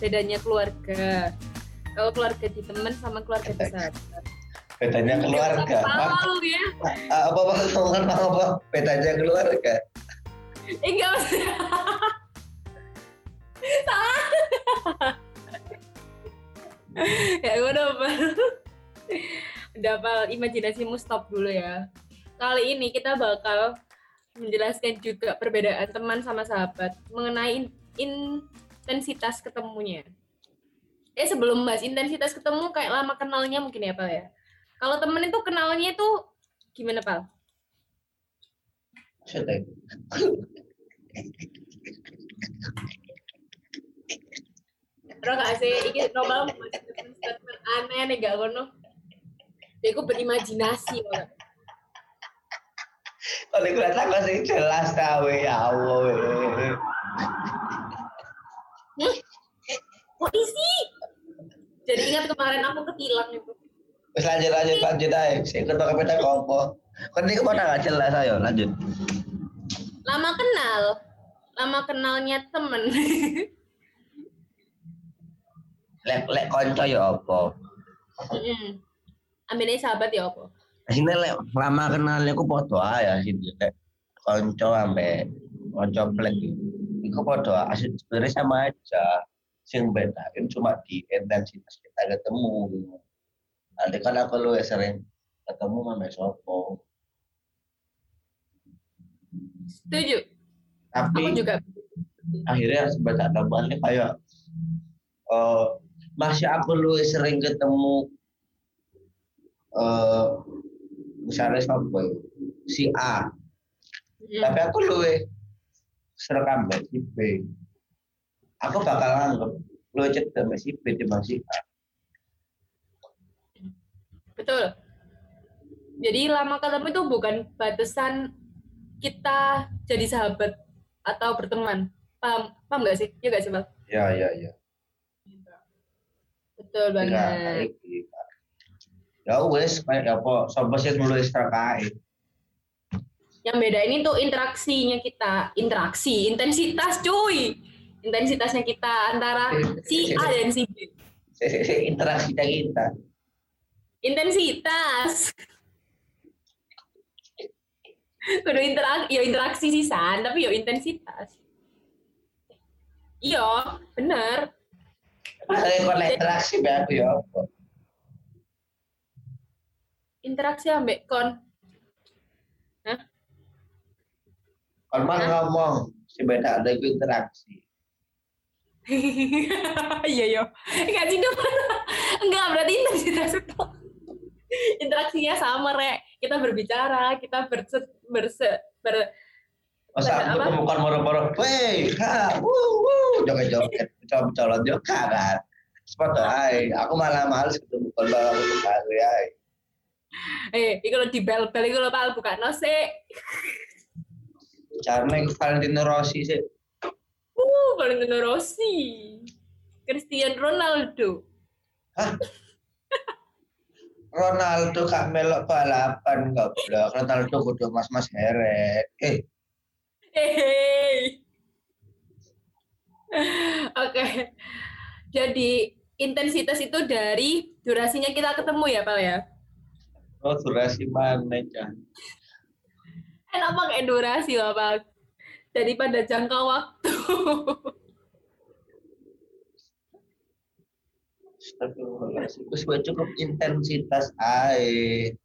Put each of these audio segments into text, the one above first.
bedanya keluarga. Kalau keluarga di teman sama keluarga di sahabat. Bedanya keluarga. Tahu ya? Apa apa apa apa bedanya keluarga? Eh, enggak. Salah. ya udah Pal. Udah Pal, imajinasimu stop dulu ya. Kali ini kita bakal menjelaskan juga perbedaan teman sama sahabat mengenai in- intensitas ketemunya. Eh sebelum bahas intensitas ketemu kayak lama kenalnya mungkin ya Pal ya. Kalau temen itu kenalnya itu gimana Pal? Sudah. Terus gak sih, iki normal statement aneh nih gak ngono. Jadi aku berimajinasi malah. Kalau gue tak sih jelas tahu ya Allah. weh. Hmm? Kok isi? Jadi ingat kemarin aku ketilang itu. Terus lanjut lanjut lanjut aja. Saya ketua kepala kompo. Kan ini ke mana nggak jelas ayo lanjut. Lama kenal, lama kenalnya temen. Lek lek konco ya apa? Mm-mm. Ambilnya sahabat ya apa? Sini lek lama kenalnya aku foto aja sih lek konco sampai konco plek. Iku foto asli sebenarnya sama aja. Sing bedain cuma di intensitas kita ketemu. Nanti kan aku lu sering ketemu sama sopo. Setuju. Tapi Aku juga. akhirnya sebaca tambahannya kayak eh masih aku lu sering ketemu eh misalnya siapa ya? si A Mm. tapi aku lu ambek si B aku bakal anggap lu cek sama si B si A Betul. Jadi lama ketemu itu bukan batasan kita jadi sahabat atau berteman. Paham? Paham gak sih? Iya gak sih, Bang? ya ya ya Betul ya banget. iki. ya wes kayak apa sama sih nulis terkait Yang beda ini tuh interaksinya kita, interaksi, intensitas cuy. Intensitasnya kita antara si A dan si B. interaksi kita Intensitas. Udah interaksi, ya interaksi sih San, tapi ya intensitas. Iya, bener. Makanya kon interaksi be aku ya Interaksi ambek kon. Hah? Kon mah ngomong si beda ada interaksi. Iya, iya. Enggak sih, Dok. Enggak, berarti intensitas itu. Interaksinya sama, Rek. Kita berbicara, kita berse, berse, ber, Masa aku Apa? kon moro-moro, weh, ha, wuh, wuh, joget-joget, colot-colot juga kan. Sepatu ay, aku malah males ketemu kon malah aku kali ay. eh, itu kalau di bel-bel, itu kalau pal buka nose. Caranya Valentino Rossi sih. Valentino Rossi. Cristiano Ronaldo. Hah? Ronaldo kak melok balapan goblok. Ronaldo kudu mas-mas heret. Eh, Hehehe. Oke. Jadi intensitas itu dari durasinya kita ketemu ya, Pal ya? oh durasi mana Chan? Enak pakai durasi Pal. Daripada jangka waktu. Terus gue cukup intensitas air.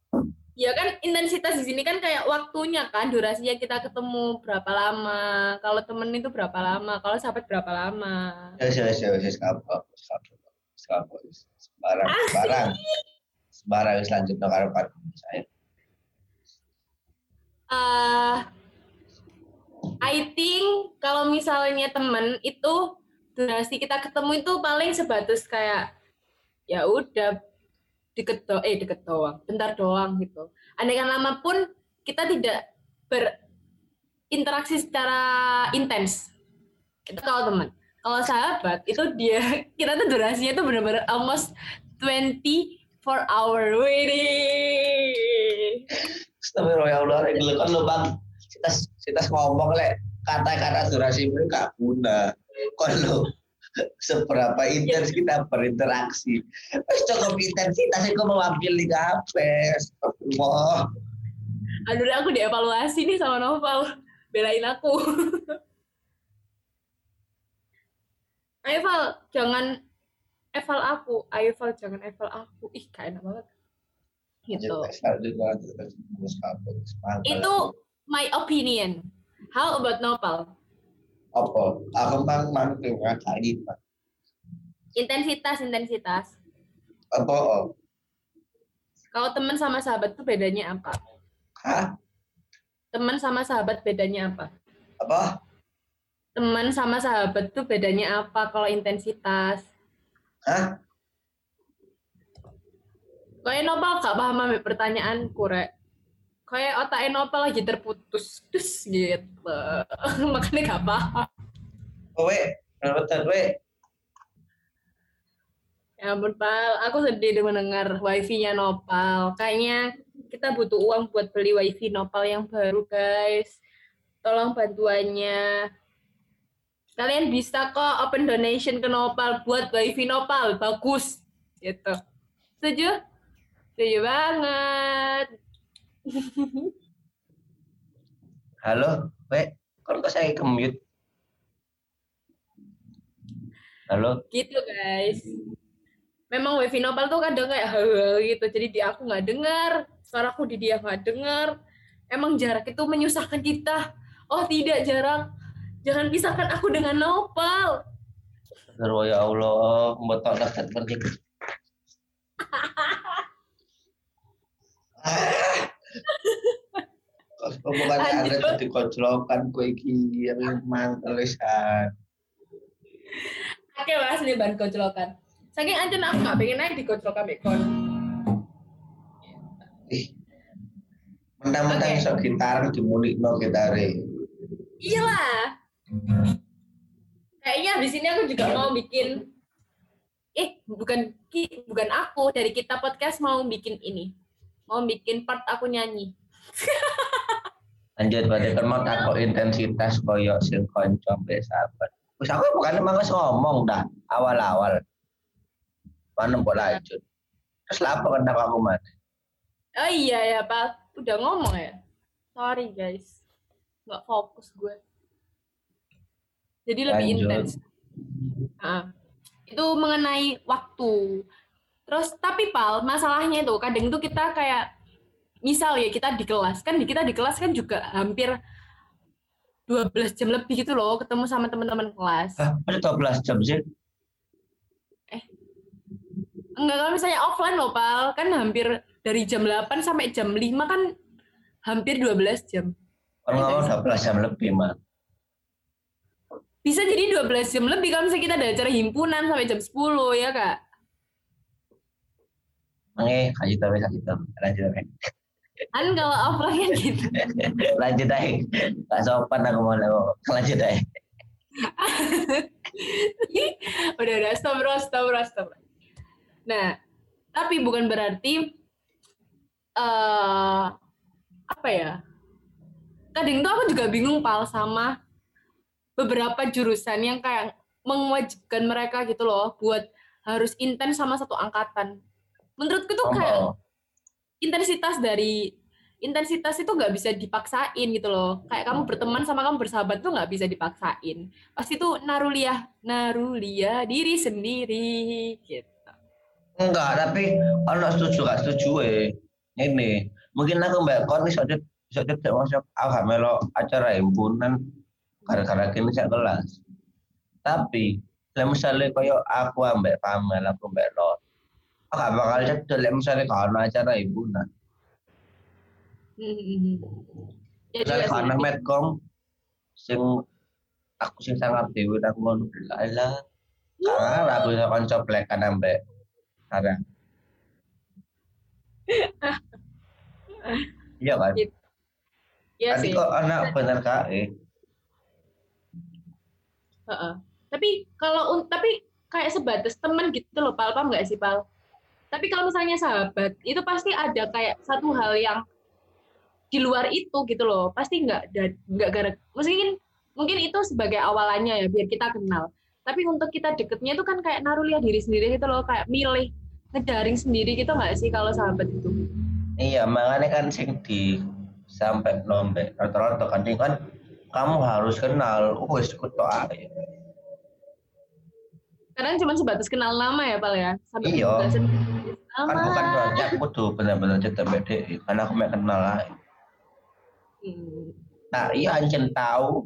ya kan intensitas di sini kan kayak waktunya kan, durasinya kita ketemu berapa lama. Kalau temen itu berapa lama, kalau sahabat berapa lama. Ya, ya, ya, ya, kapok, kapok, kapok, sebarang, sebarang, sebarang selanjutnya karo Pak saya. eh I think kalau misalnya temen itu durasi kita ketemu itu paling sebatas kayak ya udah deket do eh deket doang, bentar doang gitu. Andaikan lama pun kita tidak berinteraksi secara intens. Itu kalau teman. Kalau sahabat itu dia kita tuh durasinya tuh benar-benar almost 24 for our wedding. Astagfirullah ya Allah, ini kan lo bang, kita kita ngomong lek kata-kata durasi ini gak guna. Kalau seberapa intens kita berinteraksi, Wes cukup intensitas itu mewakili kafe. Astagfirullah. Aduh, aku dievaluasi nih sama Novel. Belain aku. Ayo Val, jangan eval aku. Ayo Val, jangan eval aku. Ih, gak enak banget. Gitu. Itu my opinion. How about Nopal? Apa? Aku mang mang nggak kali. Intensitas, intensitas. Apa? Kalau teman sama sahabat tuh bedanya apa? Hah? Teman sama sahabat bedanya apa? Apa? Teman sama sahabat tuh bedanya apa kalau intensitas? Hah? Kayak Nopal gak paham ambil pertanyaan kurek. Kayak otak Nopal lagi terputus. Terus gitu. Makanya gak paham. Kowe, betul kowe. Ya ampun, Pal. Aku sedih deh mendengar wifi-nya Nopal. Kayaknya kita butuh uang buat beli wifi Nopal yang baru, guys. Tolong bantuannya. Kalian bisa kok open donation ke Nopal buat wifi Nopal. Bagus. Gitu. Setuju? Setuju banget. Halo, kowe. Kon kok saya kemute? Halo, gitu guys. Memang wifi Nopal tuh kadang kayak hal gitu. Jadi di aku nggak dengar, suaraku di dia nggak dengar. Emang jarak itu menyusahkan kita. Oh tidak jarak. Jangan pisahkan aku dengan Nopal. Astagfirullah ya Allah, mbotok dekat penting. Ada Lanjut. jadi koclokan kowe iki tulisan. Oke mas, ini ban koclokan. Saking ancen aku nggak pengen naik di koclokan Bekon. Ih. Mentang-mentang Oke. iso gitar dimulikno gitare. Iyalah. Kayaknya di sini aku juga mau bikin eh bukan ki bukan aku dari kita podcast mau bikin ini mau bikin part aku nyanyi. Lanjut kan mau takut intensitas koyo sing kanca mbek sahabat. Wis aku bukan emang ngomong dah awal-awal. Mana mbok lanjut. Terus lah apa kenapa aku mana? oh iya ya pak. Udah ngomong ya? Sorry guys. Nggak fokus gue. Jadi lebih intens. Ah, itu mengenai waktu terus tapi pal masalahnya itu kadang tuh kita kayak misal ya kita di kelas. Kan kita di kelas kan juga hampir 12 jam lebih gitu loh ketemu sama teman-teman kelas. Masa 12 jam sih? enggak kalau misalnya offline loh pal. Kan hampir dari jam 8 sampai jam 5 kan hampir 12 jam. Kalau ngomong 12 jam lebih, mah. bisa jadi 12 jam lebih kalau misalnya kita ada acara himpunan sampai jam 10 ya kak Oke, kasih tahu kasih tahu. Lanjut aja. kan kalau offline kan gitu Lanjut aja. Gak sopan aku mau ngomong. Lanjut aja. udah udah stop bro stop bro stop nah tapi bukan berarti eh apa ya kadang tuh aku juga bingung pal sama beberapa jurusan yang kayak mewajibkan mereka gitu loh buat harus intens sama satu angkatan menurutku tuh kayak Ngomong. intensitas dari intensitas itu nggak bisa dipaksain gitu loh kayak kamu berteman sama kamu bersahabat tuh nggak bisa dipaksain pasti tuh naruliah naruliah diri sendiri gitu Enggak, tapi kalau setuju gak setuju eh. Ini, mungkin aku mbak kon iso cet iso cedak masuk aku gak melo acara himpunan gara-gara kini saya kelas. Tapi, lah misalnya koyo aku ambek Pamela aku mbak lo. Gak bakal cedak lah misalnya kalau acara himpunan. Hmm. ya Misalnya karena sih. medcom sing aku sing sangat dewi aku ngono lah. Karena aku iso kanca plekan ambek sekarang. Iya kan? Iya Tadi sih kok anak bener kak eh. Heeh. tapi kalau tapi kayak sebatas teman gitu loh pal paham nggak sih pal Tapi kalau misalnya sahabat, itu pasti ada kayak satu hal yang di luar itu gitu loh. Pasti nggak nggak gara mungkin mungkin itu sebagai awalannya ya biar kita kenal. Tapi untuk kita deketnya itu kan kayak naruh lihat diri sendiri gitu loh, kayak milih ngedaring sendiri gitu nggak sih kalau sahabat itu? Iya, makanya kan sing di sampai nombe rata-rata kan kan kamu harus kenal, wis kutok ae. Kadang cuma sebatas kenal nama ya, Pal ya. Sampai iya. Kan bukan berarti aku tuh benar-benar cerita BDI, karena aku mau kenal lah. Hmm. Nah, iya anjing tahu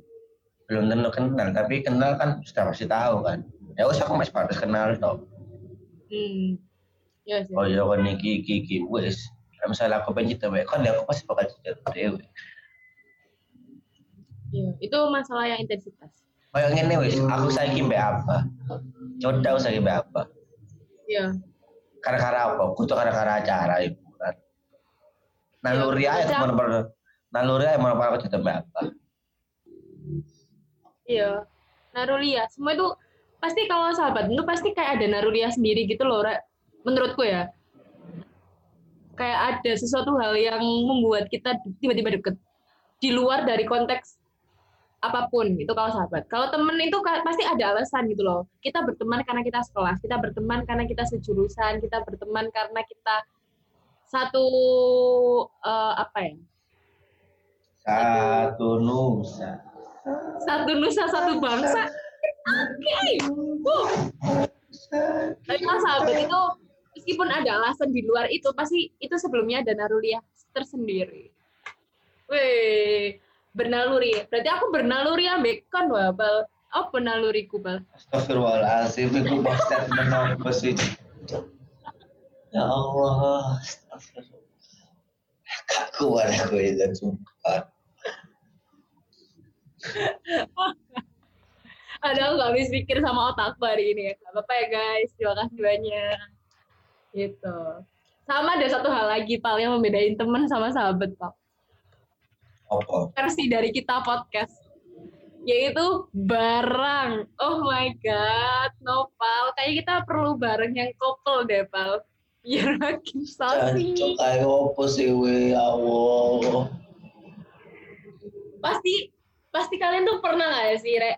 belum tentu kenal, tapi kenal kan sudah pasti tahu kan. Ya usah aku masih sebatas kenal toh. Hmm. Ya sih. Oh iya kan iki iki iki wis. Misalnya aku pengen cerita kan dia aku pasti bakal cerita dewe. Iya, itu masalah yang intensitas. Kayak ngene wis, aku saiki mbek apa? Coba saiki mbek apa? Iya. Karena-karena apa? Kudu karena-karena acara itu kan. Naluri aja teman teman naluri aja aku cerita mbek apa? Iya. Narulia, semua itu pasti kalau sahabat itu pasti kayak ada narulia sendiri gitu loh, menurutku ya. Kayak ada sesuatu hal yang membuat kita tiba-tiba deket di luar dari konteks apa pun itu kalau sahabat. Kalau temen itu pasti ada alasan gitu loh. Kita berteman karena kita sekelas, kita berteman karena kita sejurusan, kita berteman karena kita satu uh, apa ya? Satu nusa. Satu nusa satu bangsa. Oke. Okay. Tapi kalau sahabat itu meskipun ada alasan di luar itu pasti itu sebelumnya ada narulia tersendiri. Weh, bernaluri. Berarti aku bernaluri ambek kon bal. Apa naluriku bal? Astagfirullahaladzim, itu bastard menapa sih? Ya Allah, astagfirullah. Gak kuat aku itu sumpah. Ada aku gak habis pikir sama otakku hari ini ya. Gak apa-apa ya guys, terima kasih banyak. Gitu. Sama ada satu hal lagi, Pal, yang membedain teman sama sahabat, Pal apa? versi dari kita podcast. Yaitu barang. Oh my god Nopal kayak kita perlu barang yang couple deh Pal. Biar makin sasi kayak apa sih we? Ya Allah. Pasti pasti kalian tuh pernah nggak ya sih Rek?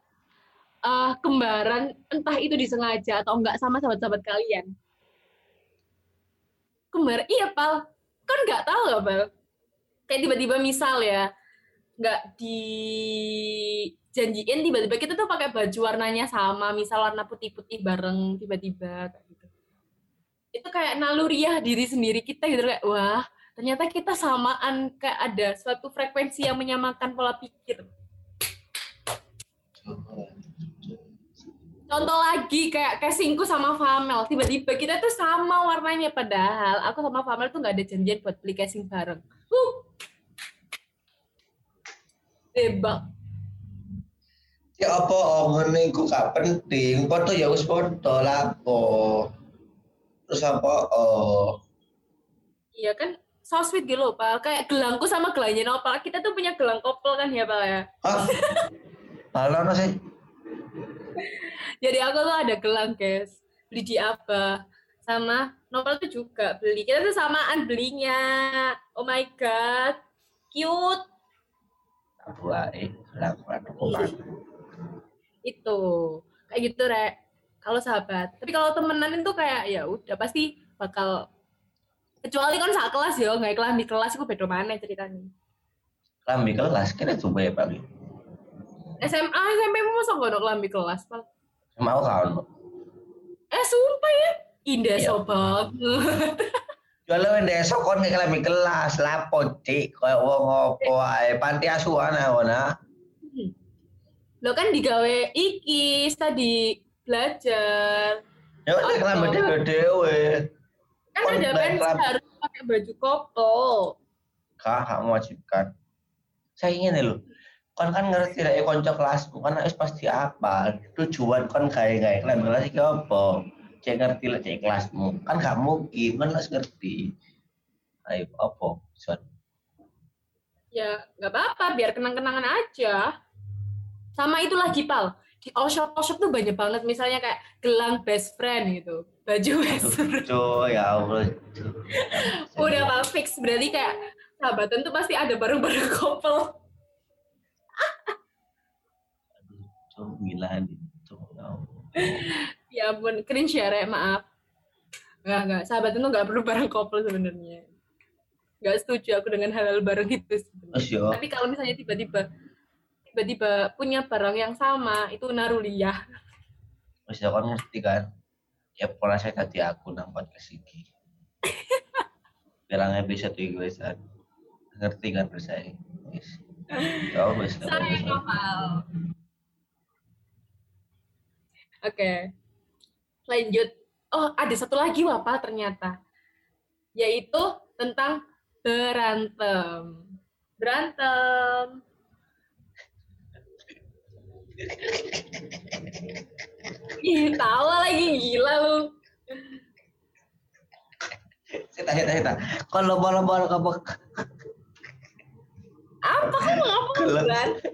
Uh, kembaran entah itu disengaja atau enggak sama sahabat-sahabat kalian. Kembar iya pal. Kan nggak tahu ya pal. Kayak tiba-tiba misal ya nggak dijanjiin tiba-tiba kita tuh pakai baju warnanya sama misal warna putih-putih bareng tiba-tiba kayak gitu. Itu kayak naluriah diri sendiri kita gitu kayak wah ternyata kita samaan kayak ada suatu frekuensi yang menyamakan pola pikir. Contoh lagi kayak casingku sama Famel tiba-tiba kita tuh sama warnanya padahal aku sama Famel tuh nggak ada janjian buat beli casing bareng. Uh tebak. Ya apa ngene iku gak penting. Foto ya wis foto lapo terus apa oh iya kan so sweet gitu loh pak. Kayak gelangku sama gelangnya. Nopal kita tuh punya gelang kopel kan ya pak ya? Ah halo sih. Jadi aku tuh ada gelang guys. Beli di apa sama Nopal tuh juga beli. Kita tuh samaan belinya. Oh my god. Cute buai lakukan hukuman itu kayak gitu rek. Kalau sahabat tapi kalau temenan itu kayak ya udah pasti bakal kecuali kan saat kelas ya nggak kelas di kelas aku beda mana ceritanya. Kelambi kelas kira coba ya pagi SMA SMP mau masuk nggak kelambi kelas pak? Mau kan eh sumpah ya? Indah iya. sobat Kalau desa kon ngeklami kelas lapo cik koyo wong opo ae panti asuhan ana. Lo kan digawe iki tadi belajar. Ya udah kelambi dhewe-dhewe. Kan ada kan harus pakai baju kopel. Kak, hak mewajibkan. Saya ingin loh. Kon kan ngerti rek konco kelasmu kan harus pasti apa tujuan kon kayak kayak kelambi kelas iki opo cek ngerti lah cek kelasmu kan gak mungkin kan harus ngerti. Ayo apa? Son. Ya nggak apa-apa biar kenang-kenangan aja. Sama itu lagi pal. Di all shop all shop tuh banyak banget misalnya kayak gelang best friend gitu baju best friend. Cuk, ya Allah. udah apa fix. Berarti kayak sahabatan tuh pasti ada bareng-bareng couple. Cuk, gila nih. Ya ampun cringe ya maaf nggak nggak sahabatan tuh nggak perlu bareng couple sebenarnya nggak setuju aku dengan hal-hal bareng itu sebenarnya. Yo, tapi kalau misalnya tiba-tiba tiba-tiba punya barang yang sama itu naruliyah terus yo kan ngerti kan. Ya pola saya tadi aku nang podcast iki. Bilang episode iki wis kan. ngerti kan saya. Wis. Ya saya kapal oke lanjut oh ada satu lagi wapa ternyata yaitu tentang berantem berantem Ih, tawa lagi gila lu. Kita kita kita. Kalau bola-bola kamu Apa kamu ngapa Gelap. berantem?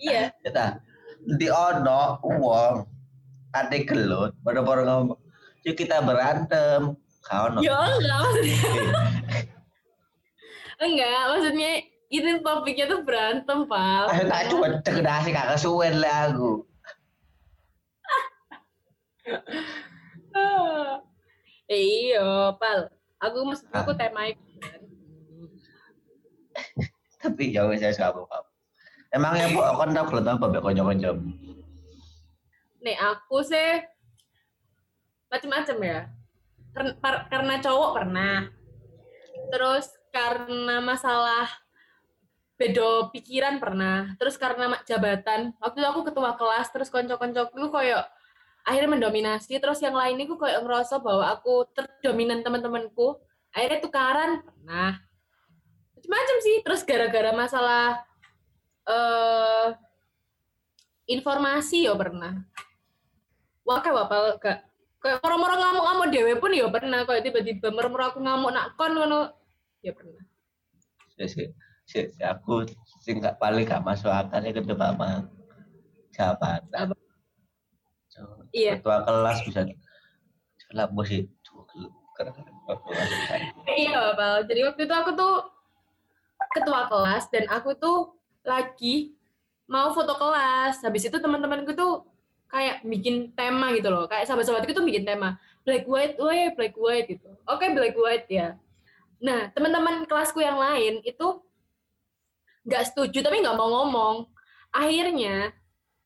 Iya, kita di ono uang ada gelut bola-bola kamu. Yuk kita berantem. Kau no. ya enggak maksudnya. enggak, maksudnya itu topiknya tuh berantem, Pak. Ayo tak coba cegedasi kakak suwen lah aku. Eh, iya, Pal. Aku maksud aku tema itu kan. Tapi wis saya apa apa. Emangnya bu, aku kan gelut apa be konco-konco. Nih, aku sih macem-macem ya. Karena cowok pernah. Terus karena masalah bedo pikiran pernah. Terus karena ma- jabatan. Waktu itu aku ketua kelas, terus konco-koncoku koyo akhirnya mendominasi. Terus yang lainnya aku koyo ngerasa bahwa aku terdominan teman-temanku. Akhirnya tukaran pernah. Macam-macam sih. Terus gara-gara masalah eh informasi ya pernah. Wah kayak apa gak kayak moro-moro ngamuk-ngamuk dewe pun ya pernah kayak tiba-tiba moro-moro aku ngamuk nak kon ngono ya pernah. Si, si, si, aku sing gak paling gak masuk akal itu coba mah jabatan. Apa? Iya. Ketua kelas bisa lah sih Iya, Bal. Jadi waktu itu aku tuh ketua kelas dan aku tuh lagi mau foto kelas. Habis itu teman-temanku tuh kayak bikin tema gitu loh. Kayak sahabat-sahabatku tuh bikin tema black white, weh black white gitu. Oke, black white ya. Nah, teman-teman kelasku yang lain itu nggak setuju tapi nggak mau ngomong. Akhirnya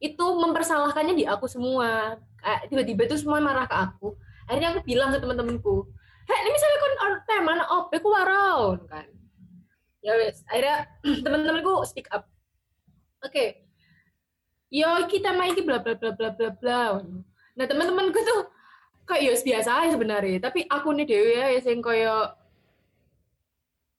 itu mempersalahkannya di aku semua. Tiba-tiba itu semua marah ke aku. Akhirnya aku bilang ke teman-temanku, heh ini misalnya or- tema na op aku waraon kan ya wes akhirnya teman-temanku speak up oke yo kita main bla bla bla bla bla bla. Nah teman-temanku tuh kayak yo biasa aja sebenarnya tapi aku nih dewi ya yang kayak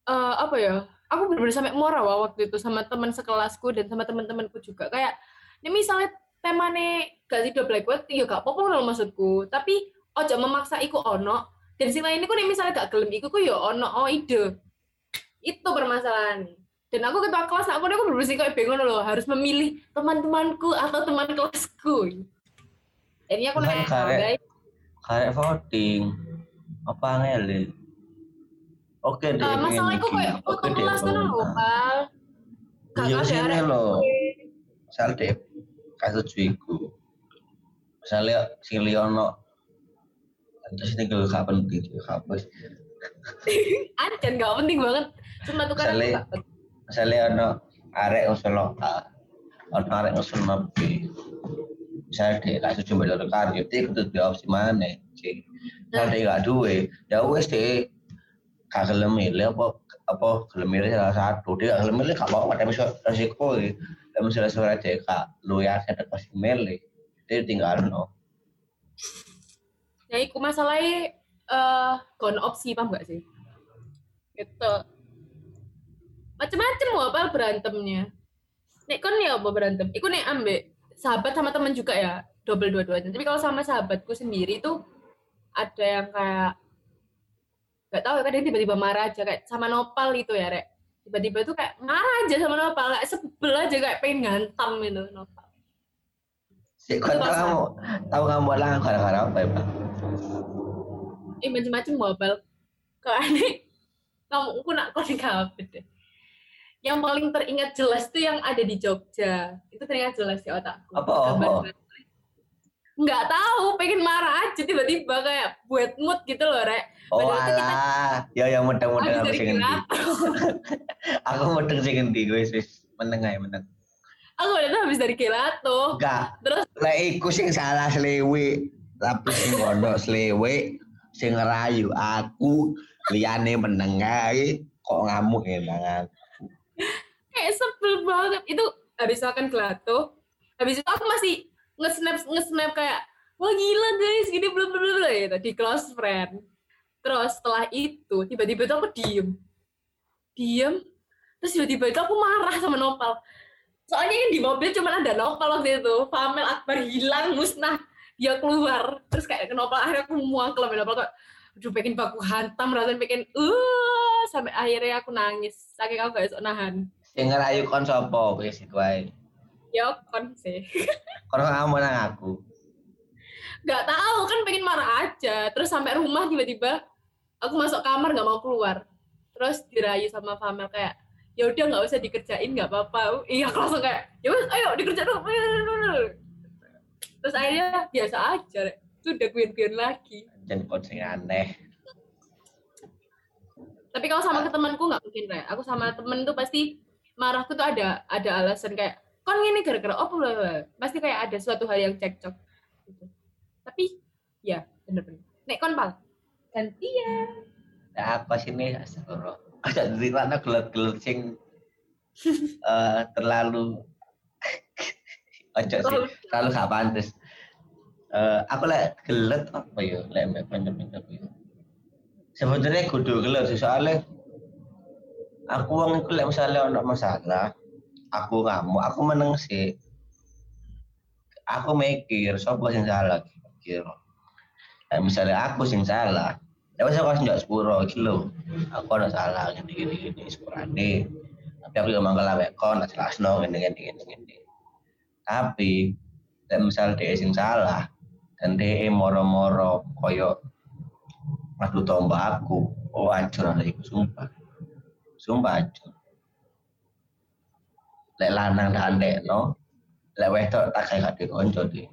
eh apa ya? Aku bener-bener sampai wah waktu itu sama teman sekelasku dan sama teman-temanku juga. Kayak ini misalnya tema nih gak tidur black white ya gak apa-apa loh maksudku. Tapi ojo memaksa iku ono dan sing lain iku nih misalnya gak gelem iku ku ya ono oh ide. Itu permasalahan dan aku ketua kelas aku aku bener sih kayak bingung loh harus memilih teman-temanku atau teman kelasku. Ini aku nanya karek- guys kayak voting? Apa ngele oke deh Eh, masalah pengen iku iki. kayak foto kelas kan lho pal sini arek loh. gue. misal deh kasus iku misalnya si Liono terus ini gue kapan gitu kapan. Ancan gak penting banget. Cuma tuh kan Misalnya- ono arek usul lokal ono arek usul nabi misalnya deh kasus cuma dari karyo dia kudu di opsi mana sih misalnya dia gak duwe. Ya wes deh gak gelem milih apa apa gelem milih salah satu. Dia gak gelem milih gak mau ada misal resiko ya dan misalnya suara CK lu ya ada pasti milih. Dia tinggal no ya iku masalahnya eh kon opsi paham gak sih? Gitu macem-macem loh pal berantemnya. Nek kon ya apa berantem? Iku nek ambek sahabat sama teman juga ya double dua-duanya. Tapi kalau sama sahabatku sendiri tuh ada yang kayak gak tahu kadang tiba-tiba marah aja kayak sama Nopal itu ya rek. Tiba-tiba tuh kayak marah aja sama Nopal kayak sebel aja kayak pengen ngantam gitu Nopal. Kok Itu tahu kamu tahu kamu lah gara-gara apa ya, Pak? eh macam-macam mobile kok aneh? Kamu aku nak kau deh yang paling teringat jelas tuh yang ada di Jogja. Itu teringat jelas di otakku. Apa, apa? nggak tahu pengen marah aja tiba-tiba kayak buat mood gitu loh rek. Oh Padahal itu kita- alah, ya ya mudah-mudahan aku sing Aku mudeng sing endi? Wis wis. Meneng ae meneng. aku udah tuh habis dari gelato. Enggak, terus lek iku sing salah selewe, tapi sing pondok selewe sing ngerayu aku liyane meneng ae. Kok ngamuk enang kayak sebel banget. Itu habis makan gelato habis itu aku masih nge-snap nge-snap kayak wah gila guys gini belum belum belum gitu di close friend. Terus setelah itu tiba-tiba itu aku diem. Diem terus tiba-tiba itu aku marah sama Nopal. Soalnya yang di mobil cuma ada Nopal waktu itu. Famel Akbar hilang musnah dia keluar. Terus kayak Nopal akhirnya aku muang kalau Nopal kok aduh pengen baku hantam rasanya pengen uh sampai akhirnya aku nangis. Saking aku gak esok nahan Sing ngerayu kon sapa wis iku ae. ya kon sih. Kon kamu nang aku. nggak tahu kan pengen marah aja. Terus sampai rumah tiba-tiba aku masuk kamar nggak mau keluar. Terus dirayu sama Famel kayak ya udah nggak usah dikerjain nggak apa-apa. Iya aku langsung kayak ya wes ayo dikerjain dong terus akhirnya biasa aja itu udah guyon-guyon lagi. Jan kon sing aneh. tapi kalau sama ke temanku nggak mungkin kayak aku sama temen tuh pasti marahku tuh ada ada alasan kayak kon ini gara-gara apa bla, bla." pasti kayak ada suatu hal yang cekcok gitu. tapi ya bener-bener nek kon pal gantian Nah, apa sini astagfirullah. Ada cerita gelet-gelet sing eh, terlalu ojo sih, Terlalu- gak pantes. Eh, aku lek gelet apa ya, lek mek kanca-kanca ya. Sebenarnya kudu gelet sih soalnya aku wong iku lek misalnya ono masalah, aku ngamuk, aku meneng sih. Aku mikir sapa sing salah kira. Lek misalnya aku sing salah, ya wis aku ndak sepuro iki lho. Aku ada salah gini gini gini sepurane. Tapi aku yo mangkel awake kon jelasno gini gini gini gini. Tapi lek misal dia sing salah dan dia moro-moro koyo ngadu tombak aku, oh hancur ada iku sumpah. Sumpah hancur. Lek lanang tak no, lek wedok tak kayak gak dikonco di.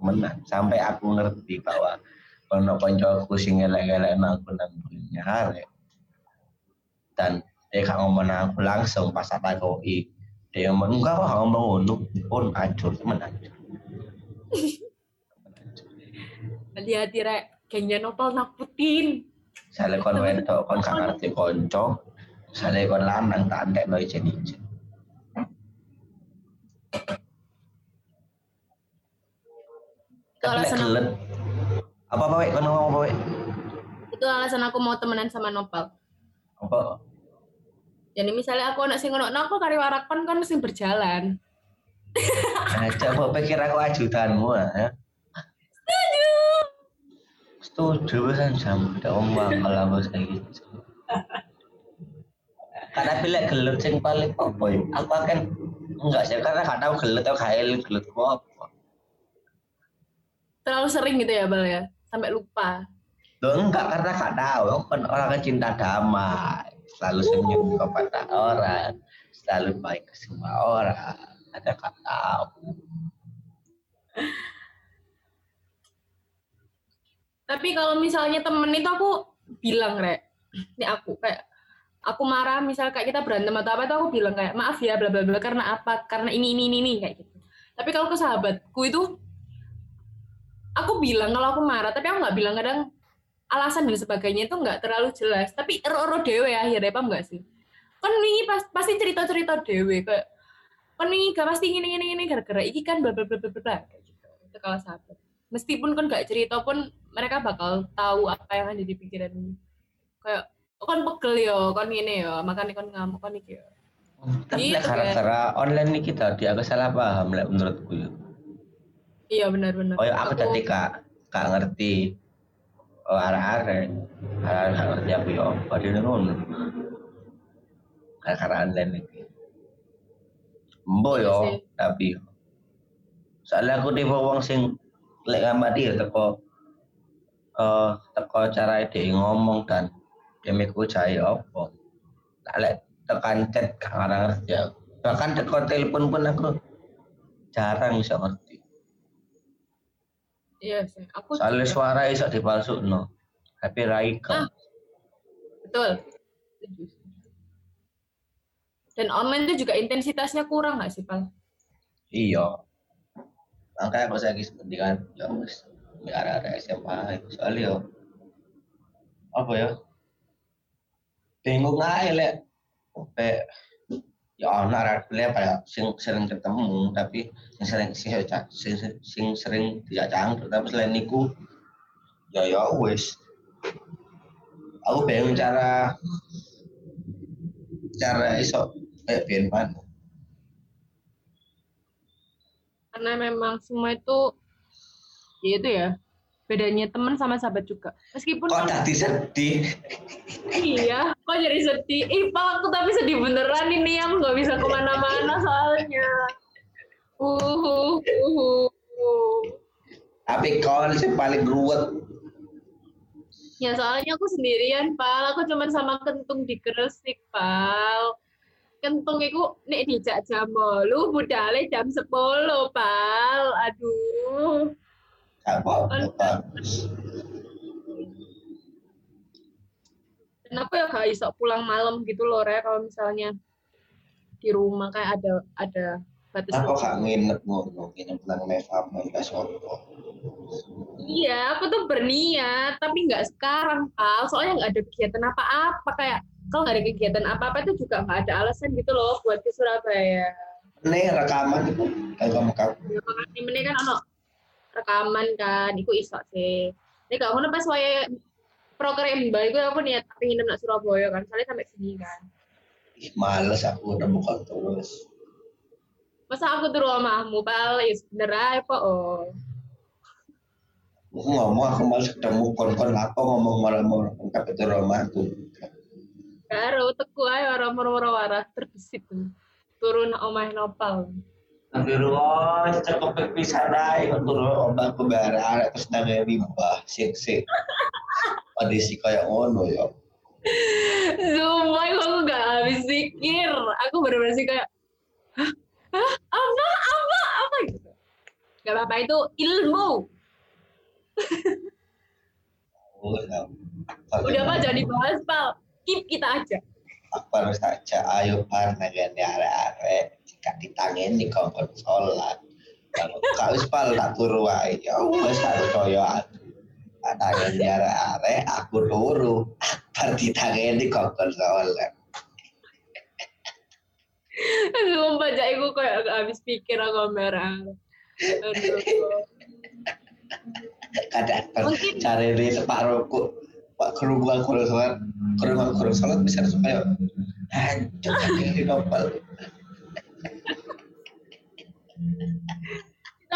Menang sampai aku ngerti bahwa ono koncoku sing elek-elek aku nang arek. Dan dia gak ngomong aku langsung pas tak takoki. Dia ngomong enggak kok ngomong ngono, pun hancur temen hancur. hati-hati rek gengnya nopal nakutin Sale kon wedok kon gak ngerti konco. Sale kon lanang tak antekno ijen-ijen. aku, gelet. Apa apa wek kon ngomong apa wek? itu alasan aku mau temenan sama nopal Apa? jadi misalnya aku anak sing ngono nah aku kari warapan kan mesti berjalan Aja mau pikir aku ajudanmu ya. Setuju kan jam udah omong kalau aku kayak gitu. Karena pilih gelut sing paling apa ya? Aku akan enggak sih karena gak tahu gelut atau gak gelut ku apa. terlalu sering gitu ya bal ya sampai lupa Loh enggak karena gak tahu, aku kan orang yang cinta damai, selalu senyum kepada orang, selalu baik ke semua orang. Ada gak tahu. Tapi kalau misalnya temen itu aku bilang rek ini aku kayak aku marah misal kayak kita berantem atau apa itu aku bilang kayak maaf ya bla bla bla karena apa? Karena ini ini ini, ini kayak gitu. Tapi kalau ke sahabatku itu aku bilang kalau aku marah tapi aku nggak bilang kadang alasan dan sebagainya itu nggak terlalu jelas. Tapi ero-ero dewe akhirnya paham nggak sih? Kan ini pas, pasti cerita-cerita dewe kayak kan ini gak pasti gini gini gini gara-gara iki kan bla bla bla bla bla, kayak gitu. Itu kalau sahabat. Meskipun kan gak cerita pun mereka bakal tahu apa yang ada di pikiran kayak "Oh, kan pegel yo kan ini yo makanya kan ngamuk kan iki yo Tapi Gitu, gara-gara online ini kita dia agak salah paham lek menurutku ya. iya benar-benar Oh ya aku tadi kak kak ngerti oh, arah-arah arah gak ngerti aku ya apa dia ngono. Gara-gara online ini Mbo yo tapi Soalnya aku tipe wong sing lek ngamati ya teko eh teko cara dia ngomong dan demiku jahe opo. Tak lek tekan chat gak ngerti aku. Bahkan teko telepon pun aku jarang bisa ngerti. Iya sih. Aku Soalnya juga. suara iso dipalsukno. HP Raika. Ah. Betul. Dan online itu juga intensitasnya kurang nggak sih, Pal? Iya. Makanya aku saya seperti kan, ya wis ada SMA itu soalnya yo apa ya? Bingung aja lek. Sampai ya anak ragilnya kayak sing sering ketemu tapi sing sering sing sing, sering tidak cangkruk tapi selain niku ya ya wis. Aku bingung cara cara iso kayak mana Karena memang semua itu ya itu ya bedanya teman sama sahabat juga. Meskipun kok tadi sedih iya, kok jadi sedih. Ih, Pal, aku tapi sedih beneran ini yang nggak bisa ke mana-mana soalnya. Uhu, uhu, uhu. tapi kawan sih paling ruwet Ya soalnya aku sendirian, Pal. Aku cuman sama kentung di Gresik, Pal. Kentung itu nek dijak jam lu budale jam 10, Pal. Aduh. Kenapa ya gak iso pulang malam gitu loh, Re, kalau misalnya di rumah kayak ada ada batas aku gak nginep ngono nginep nang Meva Mega Soto Iya, aku tuh berniat, tapi nggak sekarang, Pal. Soalnya nggak ada kegiatan apa-apa. Kayak kalau nggak ada kegiatan apa-apa itu juga nggak ada alasan gitu loh buat ke Surabaya. ini rekaman itu mekap Ya, makanya ini kan ono rekaman kan, iku iso sih. Ini gak ngono pas wae proker Mbak iku aku niat pengen nang Surabaya kan, soalnya sampai sini kan. Males aku bukan terus Masa aku turu omahmu, Pal? Ya bener ae po. Oh. aku ngomong aku males ketemu kon-kon apa ngomong malam-malam lengkap itu rumahku Karo teku ae ora moro-moro waras terbesit. Turun omah nopal. Cukup pisah naik untuk ombakku bayar arek terus nangis limbah sik sik kondisi kayak ngono ya Sumpah aku gak habis pikir. Aku bener-bener sih kayak, Hah? Hah? Apa? Apa? Apa? Gitu. Gak apa-apa, itu ilmu. Oh, ya. Udah apa jangan dibahas, Pal. Keep kita aja. aku harus saja ayo par nagani arek-arek jika ditangeni kongkon sholat kalau kau wis pal tak turu wae ya wis tak percaya Tangani arek-arek aku turu par ditangeni kongkon sholat Sumpah, Cak, aku kayak gak habis pikir aku merah. Aduh. kadang Mungkin- cari di separuhku pak kerumunan kurang sholat kerumunan kurang sholat bisa supaya hancur ini nopal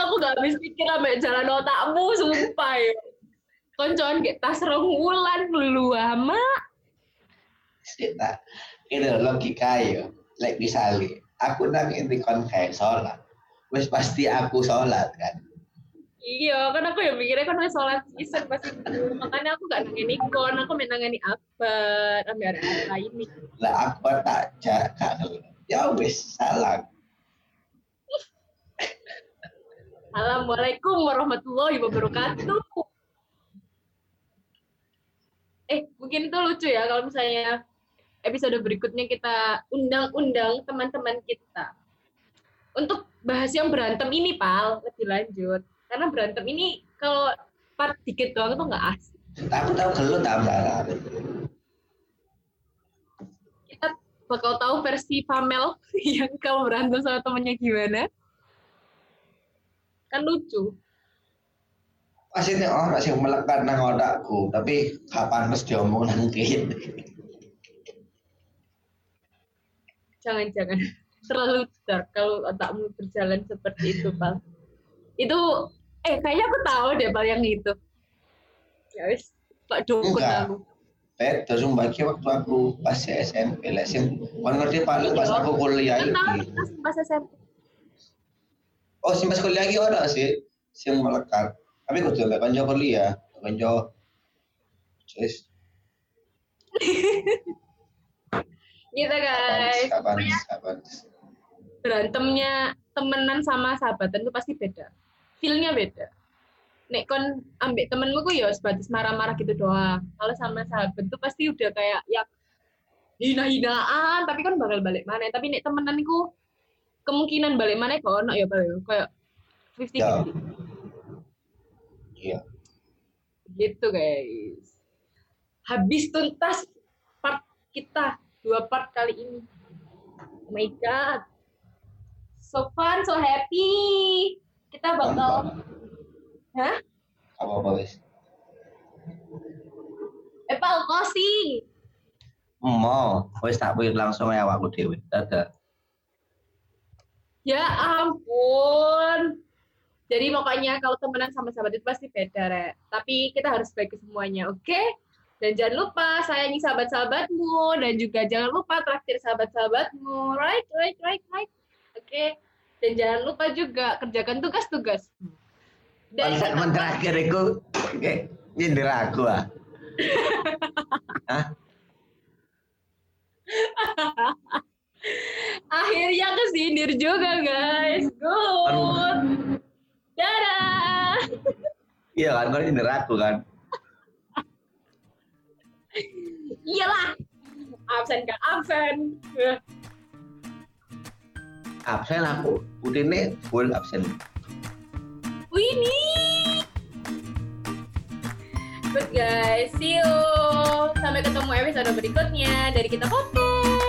Aku gak habis pikir sampai jalan otakmu, sumpah ya. Koncoan kayak tas rembulan lu ama. kita ini logika ya like misalnya aku nang ini kon kayak sholat wis pasti aku sholat kan Iya, kan aku ya mikirnya kan wes sholat iseng pas itu. Makanya aku gak nangani kon, aku main nangani akbar, ambil ada lain nih. lah aku tak jaga ya wis salah Assalamualaikum warahmatullahi wabarakatuh. Eh, mungkin itu lucu ya kalau misalnya episode berikutnya kita undang-undang teman-teman kita untuk bahas yang berantem ini, Pal, lebih lanjut. Karena berantem ini kalau part dikit doang tuh nggak asik. aku tahu gelut tak salah Bakal tahu versi Pamel yang kalau berantem sama temennya gimana. Kan lucu. pasti orang sih melekat nang otakku tapi kapan mesti diomong nanti Jangan-jangan terlalu dark kalau otakmu berjalan seperti itu, Pal. Itu eh kayaknya aku tahu deh Pal yang itu. Ya wis, Pak Dukun aku. Beda sumpah ki waktu aku pas SMP lah sing kon ngerti paling pas aku kuliah Kan iki pas SMP. Oh, sing pas kuliah iki ora sih sing melekat. Tapi kudu lek kanca kuliah, kanca Sis, Gitu guys. kapan, kapan, Berantemnya temenan sama sahabatan itu pasti beda. Feel-nya beda. Nek kon ambek temenmu ku ya sebatas marah-marah gitu doang. Kalau sama sahabat tuh pasti udah kayak yang hina-hinaan, tapi kan bakal balik mana. Tapi nek temenan iku kemungkinan balik mana kok ono ya balik kayak 50 Ya. Iya. gitu guys habis tuntas part kita dua part kali ini oh my god so fun so happy kita bakal hah? Apa apa wis? evaluasi Mau, wis tak wis langsung ya awakku dhewe. Dadah. ya ampun. Jadi pokoknya kalau temenan sama sahabat itu pasti beda re tapi kita harus baik ke semuanya oke? Dan jangan lupa sayangi sahabat-sahabatmu. Dan juga jangan lupa traktir sahabat-sahabatmu. Right right right right. Oke? Dan jangan lupa juga kerjakan tugas-tugas dan Konsep terakhir itu nyindir aku ah. Akhirnya kesindir juga guys. Good. Dadah. Iya kan, kau nyindir aku kan. iyalah. Absen kan absen. Absen aku, udah nih full absen. Winnie good guys see you. Sampai ketemu episode berikutnya dari kita podcast